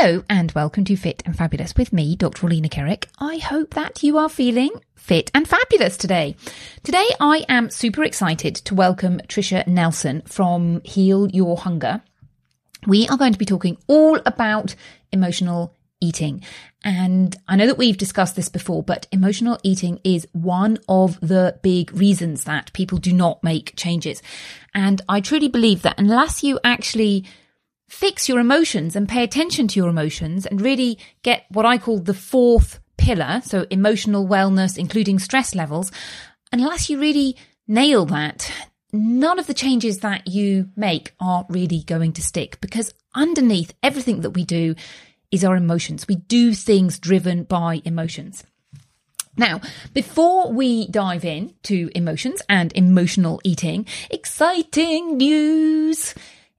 Hello and welcome to Fit and Fabulous with me, Dr. Orlena Kerek. I hope that you are feeling fit and fabulous today. Today I am super excited to welcome Tricia Nelson from Heal Your Hunger. We are going to be talking all about emotional eating. And I know that we've discussed this before, but emotional eating is one of the big reasons that people do not make changes. And I truly believe that unless you actually fix your emotions and pay attention to your emotions and really get what I call the fourth pillar, so emotional wellness, including stress levels, unless you really nail that, none of the changes that you make are really going to stick because underneath everything that we do is our emotions. We do things driven by emotions. Now, before we dive in to emotions and emotional eating, exciting news!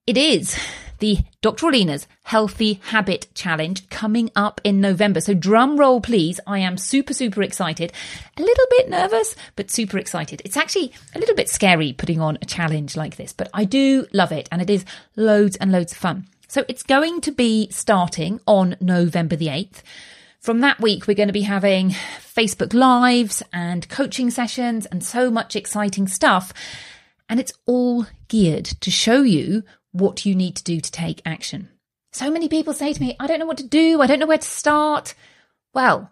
It is the Dr. Orlena's Healthy Habit Challenge coming up in November. So drum roll, please. I am super, super excited. A little bit nervous, but super excited. It's actually a little bit scary putting on a challenge like this, but I do love it and it is loads and loads of fun. So it's going to be starting on November the 8th. From that week, we're going to be having Facebook Lives and coaching sessions and so much exciting stuff. And it's all geared to show you what you need to do to take action. So many people say to me, I don't know what to do. I don't know where to start. Well,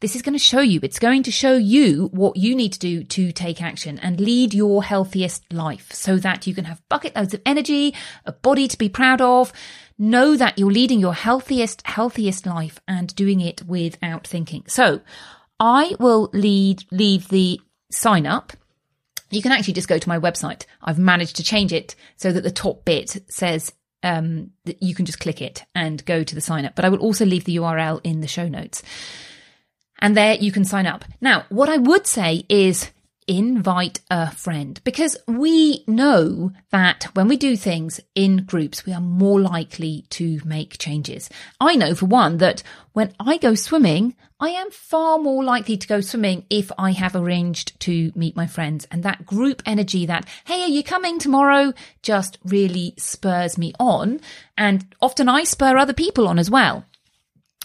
this is going to show you, it's going to show you what you need to do to take action and lead your healthiest life so that you can have bucket loads of energy, a body to be proud of. Know that you're leading your healthiest, healthiest life and doing it without thinking. So I will lead, leave the sign up you can actually just go to my website. I've managed to change it so that the top bit says um, that you can just click it and go to the sign up. But I will also leave the URL in the show notes. And there you can sign up. Now, what I would say is invite a friend because we know that when we do things in groups, we are more likely to make changes. I know for one that when I go swimming, I am far more likely to go swimming if I have arranged to meet my friends and that group energy that, Hey, are you coming tomorrow? just really spurs me on. And often I spur other people on as well.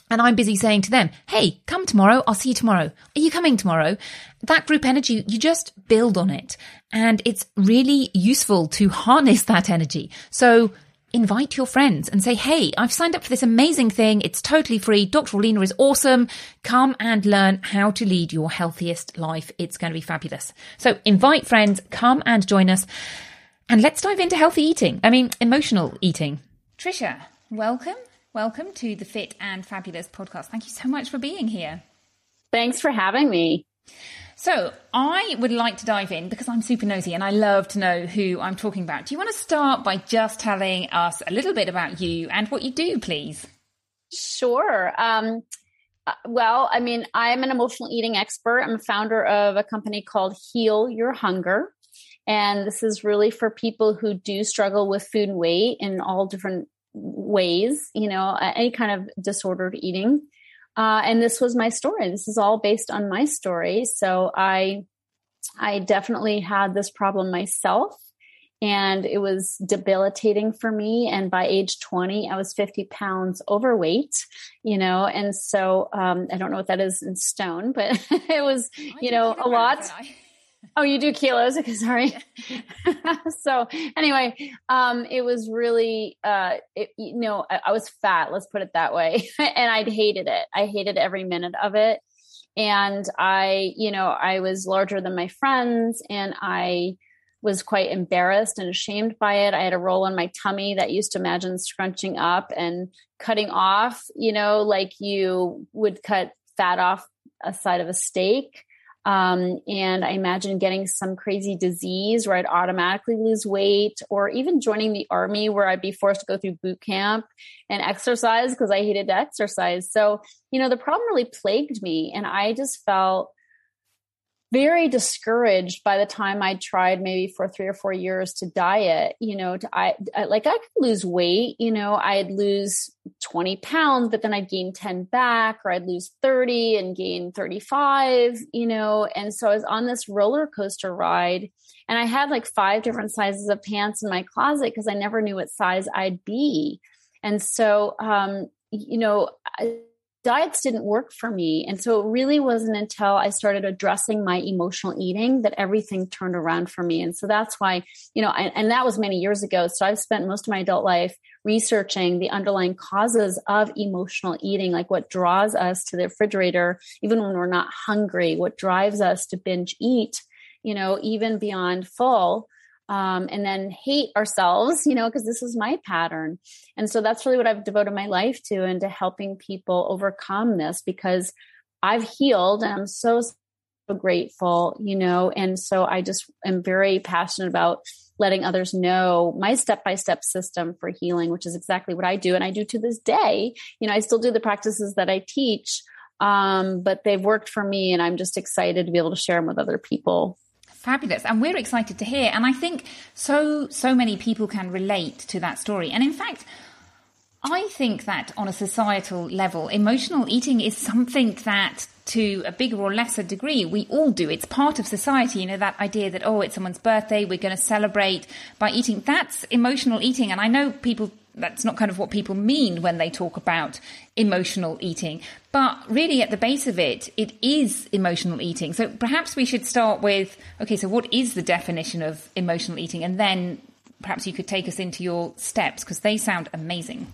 And I'm busy saying to them, Hey, come tomorrow. I'll see you tomorrow. Are you coming tomorrow? That group energy, you just build on it and it's really useful to harness that energy. So invite your friends and say, Hey, I've signed up for this amazing thing. It's totally free. Dr. Orlena is awesome. Come and learn how to lead your healthiest life. It's going to be fabulous. So invite friends, come and join us. And let's dive into healthy eating. I mean, emotional eating. Tricia, welcome. Welcome to the Fit and Fabulous podcast. Thank you so much for being here. Thanks for having me. So, I would like to dive in because I'm super nosy and I love to know who I'm talking about. Do you want to start by just telling us a little bit about you and what you do, please? Sure. Um, uh, well, I mean, I'm an emotional eating expert. I'm a founder of a company called Heal Your Hunger. And this is really for people who do struggle with food and weight in all different ways, you know, any kind of disordered eating. Uh, and this was my story. This is all based on my story. So I, I definitely had this problem myself and it was debilitating for me. And by age 20, I was 50 pounds overweight, you know, and so, um, I don't know what that is in stone, but it was, you know, a lot. Oh, you do kilos? Okay, sorry. so anyway, um, it was really, uh, it, you know, I, I was fat. Let's put it that way, and I hated it. I hated every minute of it, and I, you know, I was larger than my friends, and I was quite embarrassed and ashamed by it. I had a roll on my tummy that used to imagine scrunching up and cutting off, you know, like you would cut fat off a side of a steak. Um, and I imagine getting some crazy disease where I'd automatically lose weight, or even joining the army where I'd be forced to go through boot camp and exercise because I hated to exercise. So, you know, the problem really plagued me. And I just felt very discouraged by the time I tried maybe for three or four years to diet, you know, to, I, I, like I could lose weight, you know, I'd lose 20 pounds, but then I'd gain 10 back or I'd lose 30 and gain 35, you know, and so I was on this roller coaster ride and I had like five different sizes of pants in my closet because I never knew what size I'd be. And so, um, you know, I, diets didn't work for me. And so it really wasn't until I started addressing my emotional eating that everything turned around for me. And so that's why, you know, I, and that was many years ago. So I've spent most of my adult life researching the underlying causes of emotional eating, like what draws us to the refrigerator, even when we're not hungry, what drives us to binge eat, you know, even beyond full um, and then hate ourselves, you know, because this is my pattern. And so that's really what I've devoted my life to and to helping people overcome this because I've healed and I'm so, so grateful, you know, and so I just am very passionate about letting others know my step by step system for healing, which is exactly what I do. And I do to this day. You know, I still do the practices that I teach, um, but they've worked for me and I'm just excited to be able to share them with other people. Fabulous. And we're excited to hear. And I think so, so many people can relate to that story. And in fact, I think that on a societal level, emotional eating is something that to a bigger or lesser degree, we all do. It's part of society. You know, that idea that, oh, it's someone's birthday, we're going to celebrate by eating. That's emotional eating. And I know people that's not kind of what people mean when they talk about emotional eating. But really, at the base of it, it is emotional eating. So perhaps we should start with okay, so what is the definition of emotional eating? And then perhaps you could take us into your steps because they sound amazing.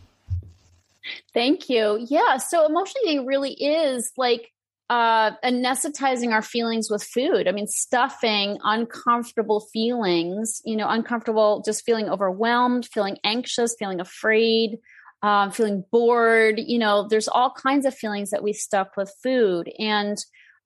Thank you. Yeah. So emotional eating really is like uh, anesthetizing our feelings with food. I mean, stuffing uncomfortable feelings, you know, uncomfortable, just feeling overwhelmed, feeling anxious, feeling afraid, um, feeling bored. You know, there's all kinds of feelings that we stuff with food. And,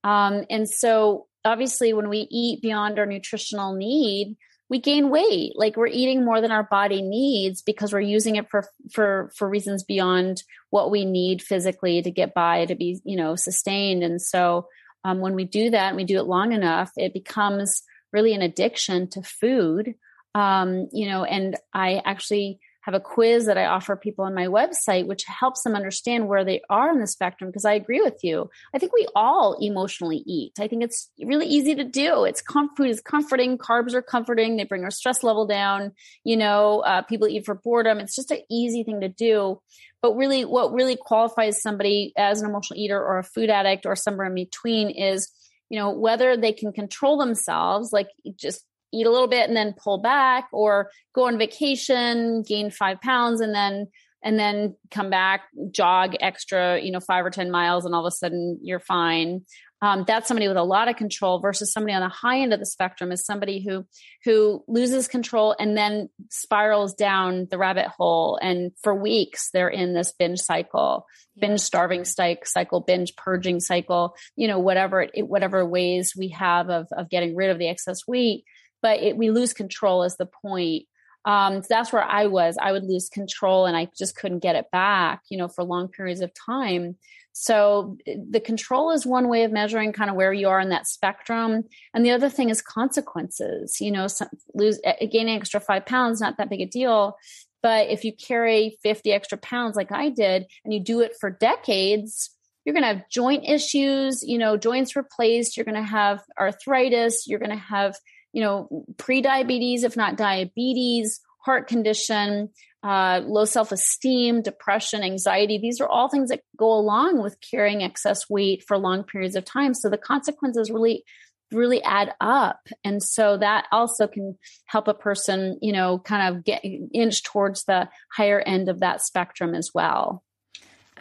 um, and so obviously when we eat beyond our nutritional need, we gain weight. Like we're eating more than our body needs because we're using it for for for reasons beyond what we need physically to get by to be you know sustained. And so um, when we do that and we do it long enough it becomes really an addiction to food. Um, you know and i actually have a quiz that I offer people on my website, which helps them understand where they are in the spectrum. Because I agree with you. I think we all emotionally eat. I think it's really easy to do. It's com- food is comforting. Carbs are comforting. They bring our stress level down. You know, uh, people eat for boredom. It's just an easy thing to do. But really, what really qualifies somebody as an emotional eater or a food addict or somewhere in between is, you know, whether they can control themselves, like just eat a little bit and then pull back or go on vacation, gain five pounds and then and then come back, jog extra, you know, five or 10 miles, and all of a sudden you're fine. Um, that's somebody with a lot of control versus somebody on the high end of the spectrum is somebody who who loses control and then spirals down the rabbit hole and for weeks they're in this binge cycle binge starving cycle binge purging cycle you know whatever it, whatever ways we have of, of getting rid of the excess weight but it, we lose control is the point um, so that's where I was. I would lose control and I just couldn't get it back, you know, for long periods of time. So the control is one way of measuring kind of where you are in that spectrum. And the other thing is consequences. You know, some, lose gaining extra five pounds, not that big a deal. But if you carry 50 extra pounds like I did and you do it for decades, you're going to have joint issues, you know, joints replaced. You're going to have arthritis. You're going to have you know, pre-diabetes, if not diabetes, heart condition, uh, low self-esteem, depression, anxiety. These are all things that go along with carrying excess weight for long periods of time. So the consequences really really add up. And so that also can help a person you know kind of get inch towards the higher end of that spectrum as well.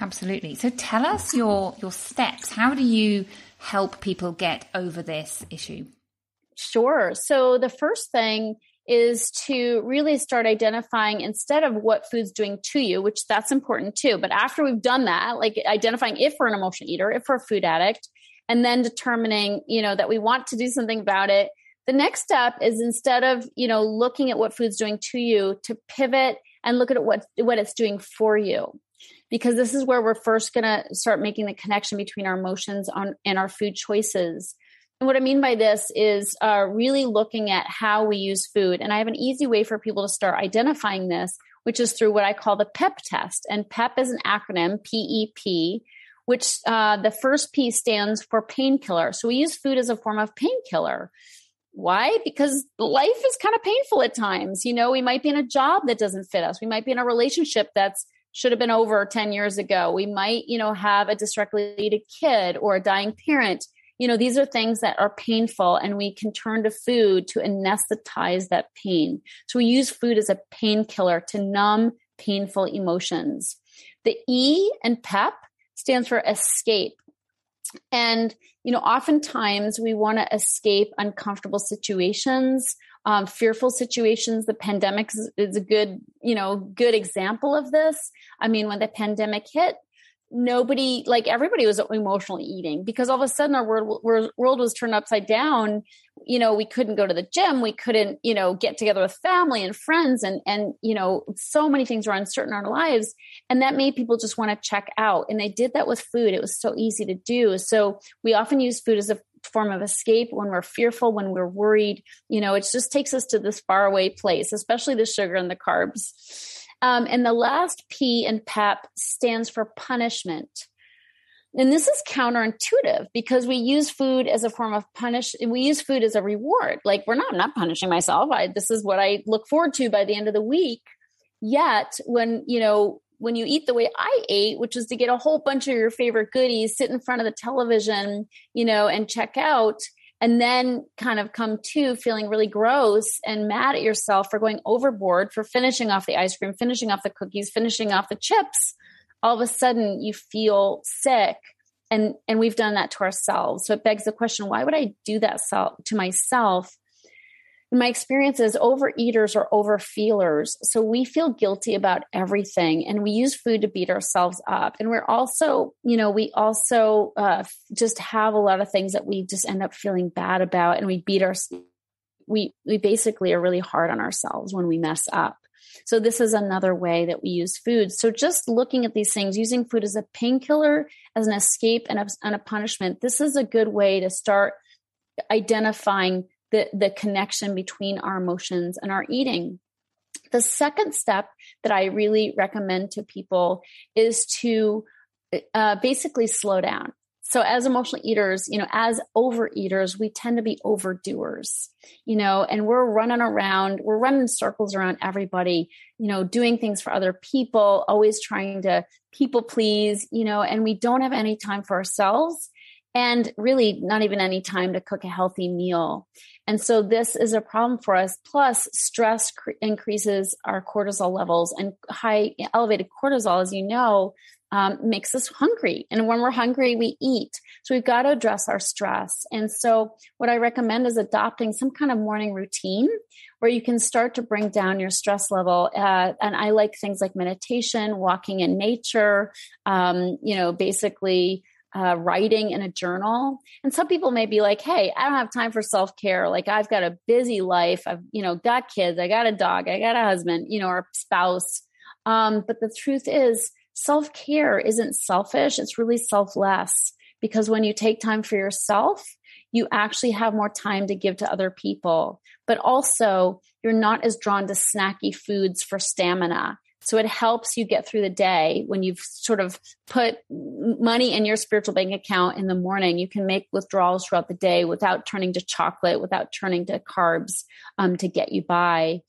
Absolutely. So tell us your your steps. How do you help people get over this issue Sure. So the first thing is to really start identifying instead of what food's doing to you, which that's important too. But after we've done that, like identifying if we're an emotional eater, if we're a food addict, and then determining, you know, that we want to do something about it. The next step is instead of, you know, looking at what food's doing to you, to pivot and look at what what it's doing for you. Because this is where we're first going to start making the connection between our emotions on and our food choices. And what I mean by this is uh, really looking at how we use food. And I have an easy way for people to start identifying this, which is through what I call the PEP test. And PEP is an acronym, P E P, which uh, the first P stands for painkiller. So we use food as a form of painkiller. Why? Because life is kind of painful at times. You know, we might be in a job that doesn't fit us. We might be in a relationship that's should have been over 10 years ago. We might, you know, have a dysregulated kid or a dying parent you know, these are things that are painful and we can turn to food to anesthetize that pain. So we use food as a painkiller to numb painful emotions. The E and PEP stands for escape. And, you know, oftentimes we want to escape uncomfortable situations, um, fearful situations. The pandemic is, is a good, you know, good example of this. I mean, when the pandemic hit, nobody like everybody was emotionally eating because all of a sudden our world world was turned upside down. You know we couldn't go to the gym. We couldn't you know get together with family and friends and and you know so many things were uncertain in our lives. And that made people just want to check out. And they did that with food. It was so easy to do. So we often use food as a form of escape when we're fearful when we're worried you know it just takes us to this faraway place especially the sugar and the carbs um, and the last P in PEP stands for punishment. And this is counterintuitive because we use food as a form of punish. We use food as a reward. Like we're not, I'm not punishing myself. I, this is what I look forward to by the end of the week. Yet when, you know, when you eat the way I ate, which is to get a whole bunch of your favorite goodies, sit in front of the television, you know, and check out, and then kind of come to feeling really gross and mad at yourself for going overboard for finishing off the ice cream, finishing off the cookies, finishing off the chips, all of a sudden you feel sick. And, and we've done that to ourselves. So it begs the question why would I do that to myself my experience is overeaters are overfeelers. So we feel guilty about everything and we use food to beat ourselves up. And we're also, you know, we also uh, just have a lot of things that we just end up feeling bad about and we beat our, we, we basically are really hard on ourselves when we mess up. So this is another way that we use food. So just looking at these things, using food as a painkiller, as an escape and a, and a punishment, this is a good way to start identifying the, the connection between our emotions and our eating. The second step that I really recommend to people is to uh, basically slow down. So as emotional eaters, you know, as overeaters, we tend to be overdoers, you know, and we're running around, we're running circles around everybody, you know, doing things for other people, always trying to people please, you know, and we don't have any time for ourselves and really not even any time to cook a healthy meal. And so this is a problem for us. Plus, stress cr- increases our cortisol levels, and high elevated cortisol, as you know, um, makes us hungry. And when we're hungry, we eat. So we've got to address our stress. And so, what I recommend is adopting some kind of morning routine where you can start to bring down your stress level. Uh, and I like things like meditation, walking in nature, um, you know, basically uh, writing in a journal. And some people may be like, "Hey, I don't have time for self care. Like I've got a busy life. I've you know got kids. I got a dog. I got a husband. You know, or a spouse." Um, but the truth is, self care isn't selfish. It's really selfless because when you take time for yourself, you actually have more time to give to other people. But also, you're not as drawn to snacky foods for stamina. So it helps you get through the day when you've sort of put money in your spiritual bank account in the morning. You can make withdrawals throughout the day without turning to chocolate, without turning to carbs um, to get you by.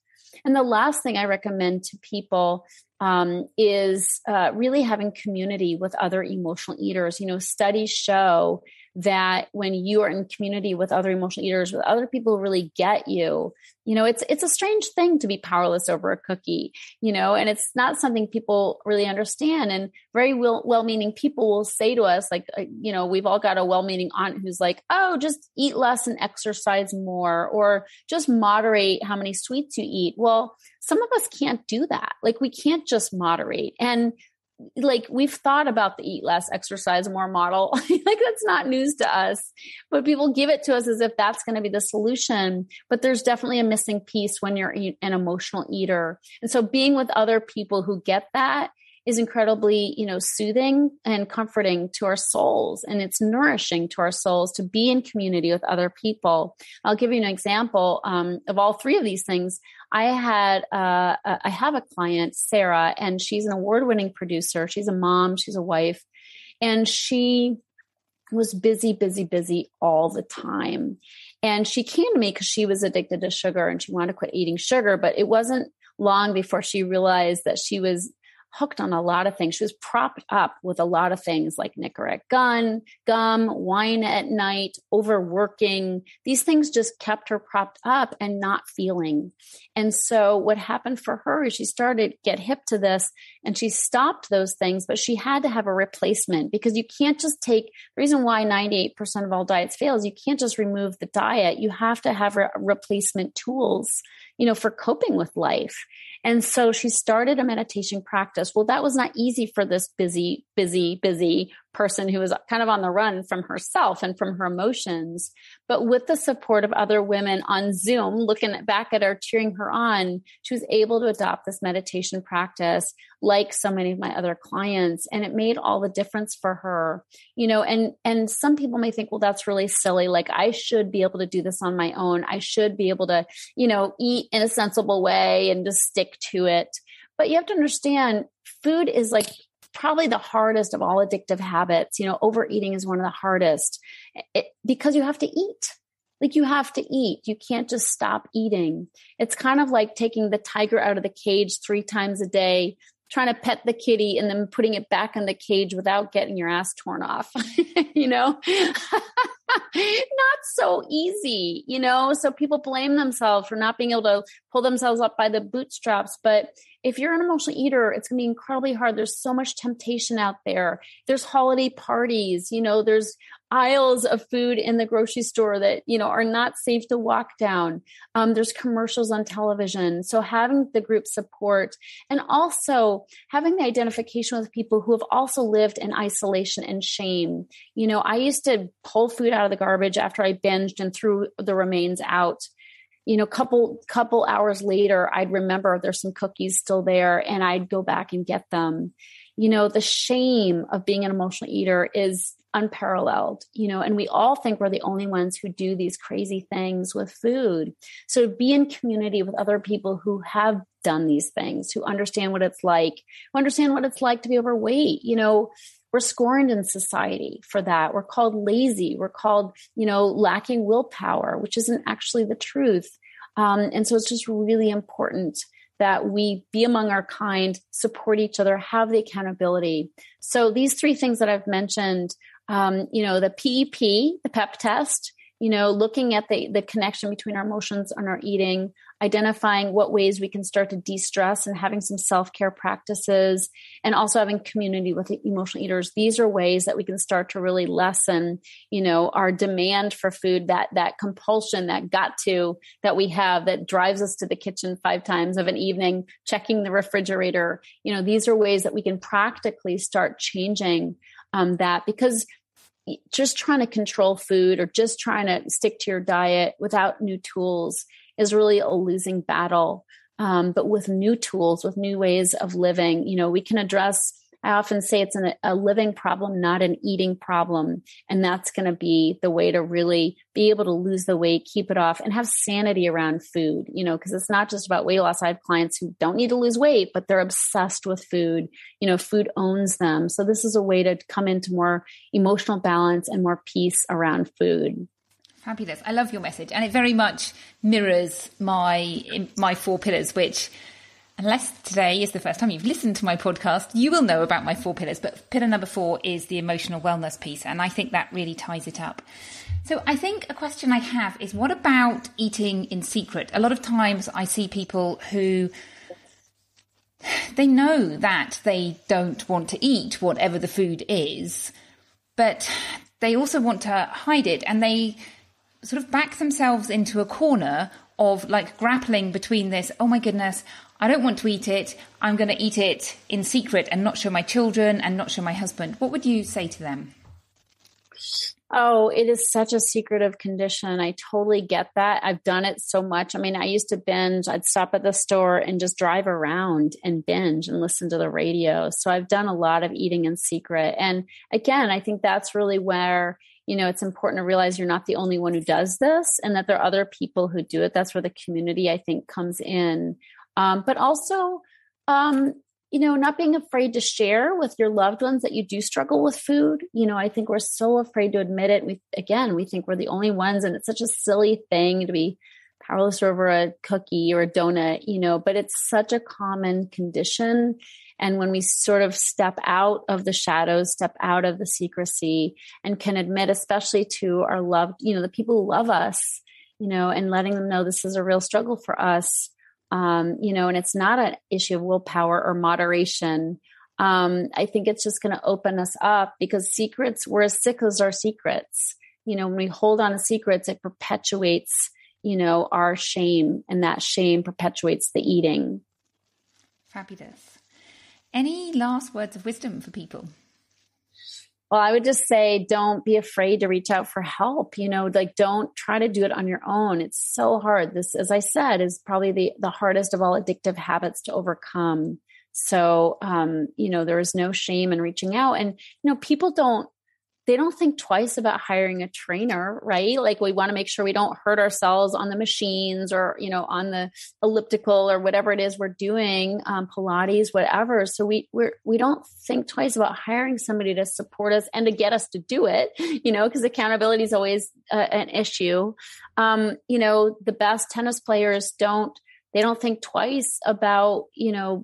And the last thing I recommend to people um, is uh, really having community with other emotional eaters. You know, studies show that when you are in community with other emotional eaters, with other people who really get you, you know, it's it's a strange thing to be powerless over a cookie, you know, and it's not something people really understand. And very well well-meaning people will say to us, like, uh, you know, we've all got a well-meaning aunt who's like, "Oh, just eat less and exercise more," or just moderate how many sweets you eat. Well, some of us can't do that. Like, we can't just moderate, and like we've thought about the eat less exercise more model like that's not news to us but people give it to us as if that's going to be the solution but there's definitely a missing piece when you're an emotional eater and so being with other people who get that is incredibly, you know, soothing and comforting to our souls. And it's nourishing to our souls to be in community with other people. I'll give you an example um, of all three of these things. I had, uh, I have a client, Sarah, and she's an award winning producer. She's a mom, she's a wife, and she was busy, busy, busy all the time. And she came to me because she was addicted to sugar and she wanted to quit eating sugar, but it wasn't long before she realized that she was hooked on a lot of things. She was propped up with a lot of things like Nicorette gun, gum, wine at night, overworking. These things just kept her propped up and not feeling. And so what happened for her is she started get hip to this and she stopped those things, but she had to have a replacement because you can't just take the reason why 98% of all diets fails. You can't just remove the diet. You have to have re- replacement tools, you know, for coping with life. And so she started a meditation practice. Well, that was not easy for this busy, busy, busy person who was kind of on the run from herself and from her emotions. But with the support of other women on Zoom, looking back at her, cheering her on, she was able to adopt this meditation practice like so many of my other clients. And it made all the difference for her, you know, and, and some people may think, well, that's really silly. Like I should be able to do this on my own. I should be able to, you know, eat in a sensible way and just stick to it. But you have to understand food is like probably the hardest of all addictive habits. You know, overeating is one of the hardest it, because you have to eat. Like you have to eat. You can't just stop eating. It's kind of like taking the tiger out of the cage three times a day, trying to pet the kitty and then putting it back in the cage without getting your ass torn off. you know? not so easy, you know? So people blame themselves for not being able to pull themselves up by the bootstraps. But if you're an emotional eater, it's going to be incredibly hard. There's so much temptation out there. There's holiday parties, you know, there's aisles of food in the grocery store that, you know, are not safe to walk down. Um, there's commercials on television. So having the group support and also having the identification with people who have also lived in isolation and shame. You know, I used to pull food out of the garbage after I binged and threw the remains out you know couple couple hours later i'd remember there's some cookies still there and i'd go back and get them you know the shame of being an emotional eater is unparalleled you know and we all think we're the only ones who do these crazy things with food so be in community with other people who have done these things who understand what it's like who understand what it's like to be overweight you know we're scorned in society for that. We're called lazy. We're called, you know, lacking willpower, which isn't actually the truth. Um, and so it's just really important that we be among our kind, support each other, have the accountability. So these three things that I've mentioned Um, you know, the PEP, the PEP test, you know, looking at the, the connection between our emotions and our eating, identifying what ways we can start to de-stress and having some self-care practices and also having community with emotional eaters. These are ways that we can start to really lessen you know our demand for food that that compulsion that got to that we have that drives us to the kitchen five times of an evening checking the refrigerator. You know these are ways that we can practically start changing um, that because just trying to control food or just trying to stick to your diet without new tools is really a losing battle. Um, but with new tools, with new ways of living, you know, we can address. I often say it's an, a living problem, not an eating problem. And that's going to be the way to really be able to lose the weight, keep it off, and have sanity around food, you know, because it's not just about weight loss. I have clients who don't need to lose weight, but they're obsessed with food. You know, food owns them. So this is a way to come into more emotional balance and more peace around food. Fabulous. I love your message. And it very much mirrors my my four pillars, which unless today is the first time you've listened to my podcast, you will know about my four pillars. But pillar number four is the emotional wellness piece. And I think that really ties it up. So I think a question I have is what about eating in secret? A lot of times I see people who they know that they don't want to eat whatever the food is, but they also want to hide it and they sort of back themselves into a corner of like grappling between this, oh my goodness, I don't want to eat it. I'm going to eat it in secret and not show my children and not show my husband. What would you say to them? Oh, it is such a secretive condition. I totally get that. I've done it so much. I mean, I used to binge. I'd stop at the store and just drive around and binge and listen to the radio. So I've done a lot of eating in secret. And again, I think that's really where you know, it's important to realize you're not the only one who does this and that there are other people who do it. That's where the community, I think, comes in. Um, but also, um, you know, not being afraid to share with your loved ones that you do struggle with food. You know, I think we're so afraid to admit it. We, again, we think we're the only ones, and it's such a silly thing to be powerless over a cookie or a donut, you know, but it's such a common condition. And when we sort of step out of the shadows, step out of the secrecy and can admit, especially to our loved, you know, the people who love us, you know, and letting them know this is a real struggle for us, um, you know, and it's not an issue of willpower or moderation. Um, I think it's just going to open us up because secrets, we're as sick as our secrets. You know, when we hold on to secrets, it perpetuates, you know, our shame, and that shame perpetuates the eating. Fabulous. Any last words of wisdom for people? Well, I would just say don't be afraid to reach out for help. You know, like don't try to do it on your own. It's so hard. This, as I said, is probably the, the hardest of all addictive habits to overcome. So, um, you know, there is no shame in reaching out. And, you know, people don't they don't think twice about hiring a trainer, right? Like we want to make sure we don't hurt ourselves on the machines or, you know, on the elliptical or whatever it is we're doing, um, Pilates, whatever. So we, we're, we don't think twice about hiring somebody to support us and to get us to do it, you know, because accountability is always uh, an issue. Um, you know, the best tennis players don't, they don't think twice about, you know,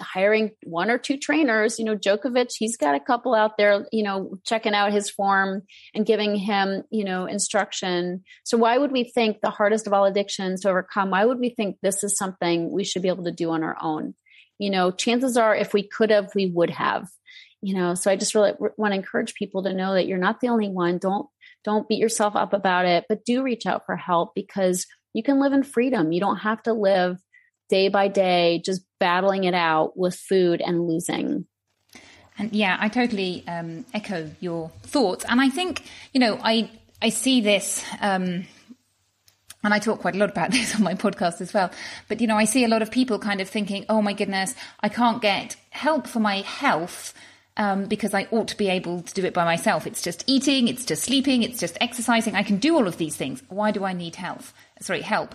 hiring one or two trainers. You know, Djokovic, he's got a couple out there, you know, checking out his form and giving him, you know, instruction. So why would we think the hardest of all addictions to overcome? Why would we think this is something we should be able to do on our own? You know, chances are if we could have, we would have. You know, so I just really want to encourage people to know that you're not the only one. Don't don't beat yourself up about it, but do reach out for help because you can live in freedom. You don't have to live day by day just battling it out with food and losing. And yeah, I totally um, echo your thoughts. And I think, you know, I I see this um, and I talk quite a lot about this on my podcast as well. But you know, I see a lot of people kind of thinking, "Oh my goodness, I can't get help for my health um, because I ought to be able to do it by myself. It's just eating, it's just sleeping, it's just exercising. I can do all of these things. Why do I need health? Sorry, help.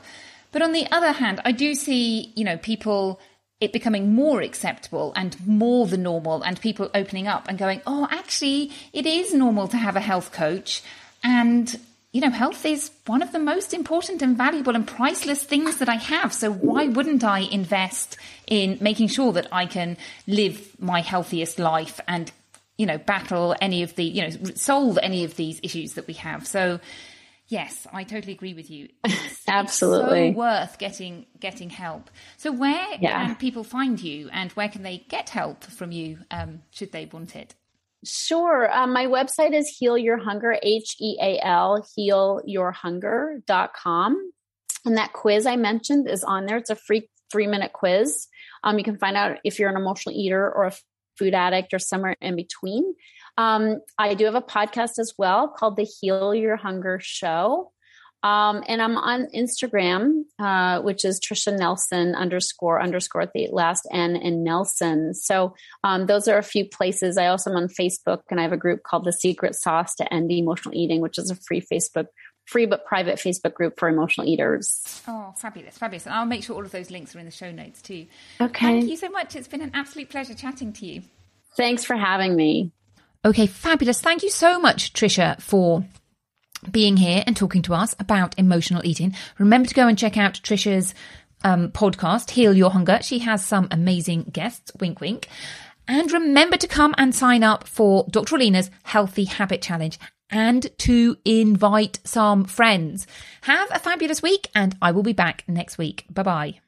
But on the other hand, I do see, you know, people it becoming more acceptable and more the normal and people opening up and going, oh, actually, it is normal to have a health coach. And, you know, health is one of the most important and valuable and priceless things that I have. So why wouldn't I invest in making sure that I can live my healthiest life and you know, battle any of the, you know, solve any of these issues that we have. So, yes, I totally agree with you. It's, Absolutely, it's so worth getting getting help. So, where yeah. can people find you, and where can they get help from you um, should they want it? Sure. Um, my website is Heal Your Hunger, H E A L, healyourhunger.com. And that quiz I mentioned is on there. It's a free three minute quiz. Um, you can find out if you're an emotional eater or a food addict or somewhere in between. Um, I do have a podcast as well called the Heal Your Hunger Show. Um, and I'm on Instagram, uh, which is Tricia Nelson underscore underscore at the last N in Nelson. So um, those are a few places. I also am on Facebook, and I have a group called the Secret Sauce to End Emotional Eating, which is a free Facebook free but private Facebook group for emotional eaters. Oh, fabulous, fabulous. And I'll make sure all of those links are in the show notes too. Okay. Thank you so much. It's been an absolute pleasure chatting to you. Thanks for having me. Okay, fabulous. Thank you so much, Tricia, for being here and talking to us about emotional eating. Remember to go and check out Tricia's um, podcast, Heal Your Hunger. She has some amazing guests, wink, wink. And remember to come and sign up for Dr. Orlena's Healthy Habit Challenge and to invite some friends. Have a fabulous week, and I will be back next week. Bye bye.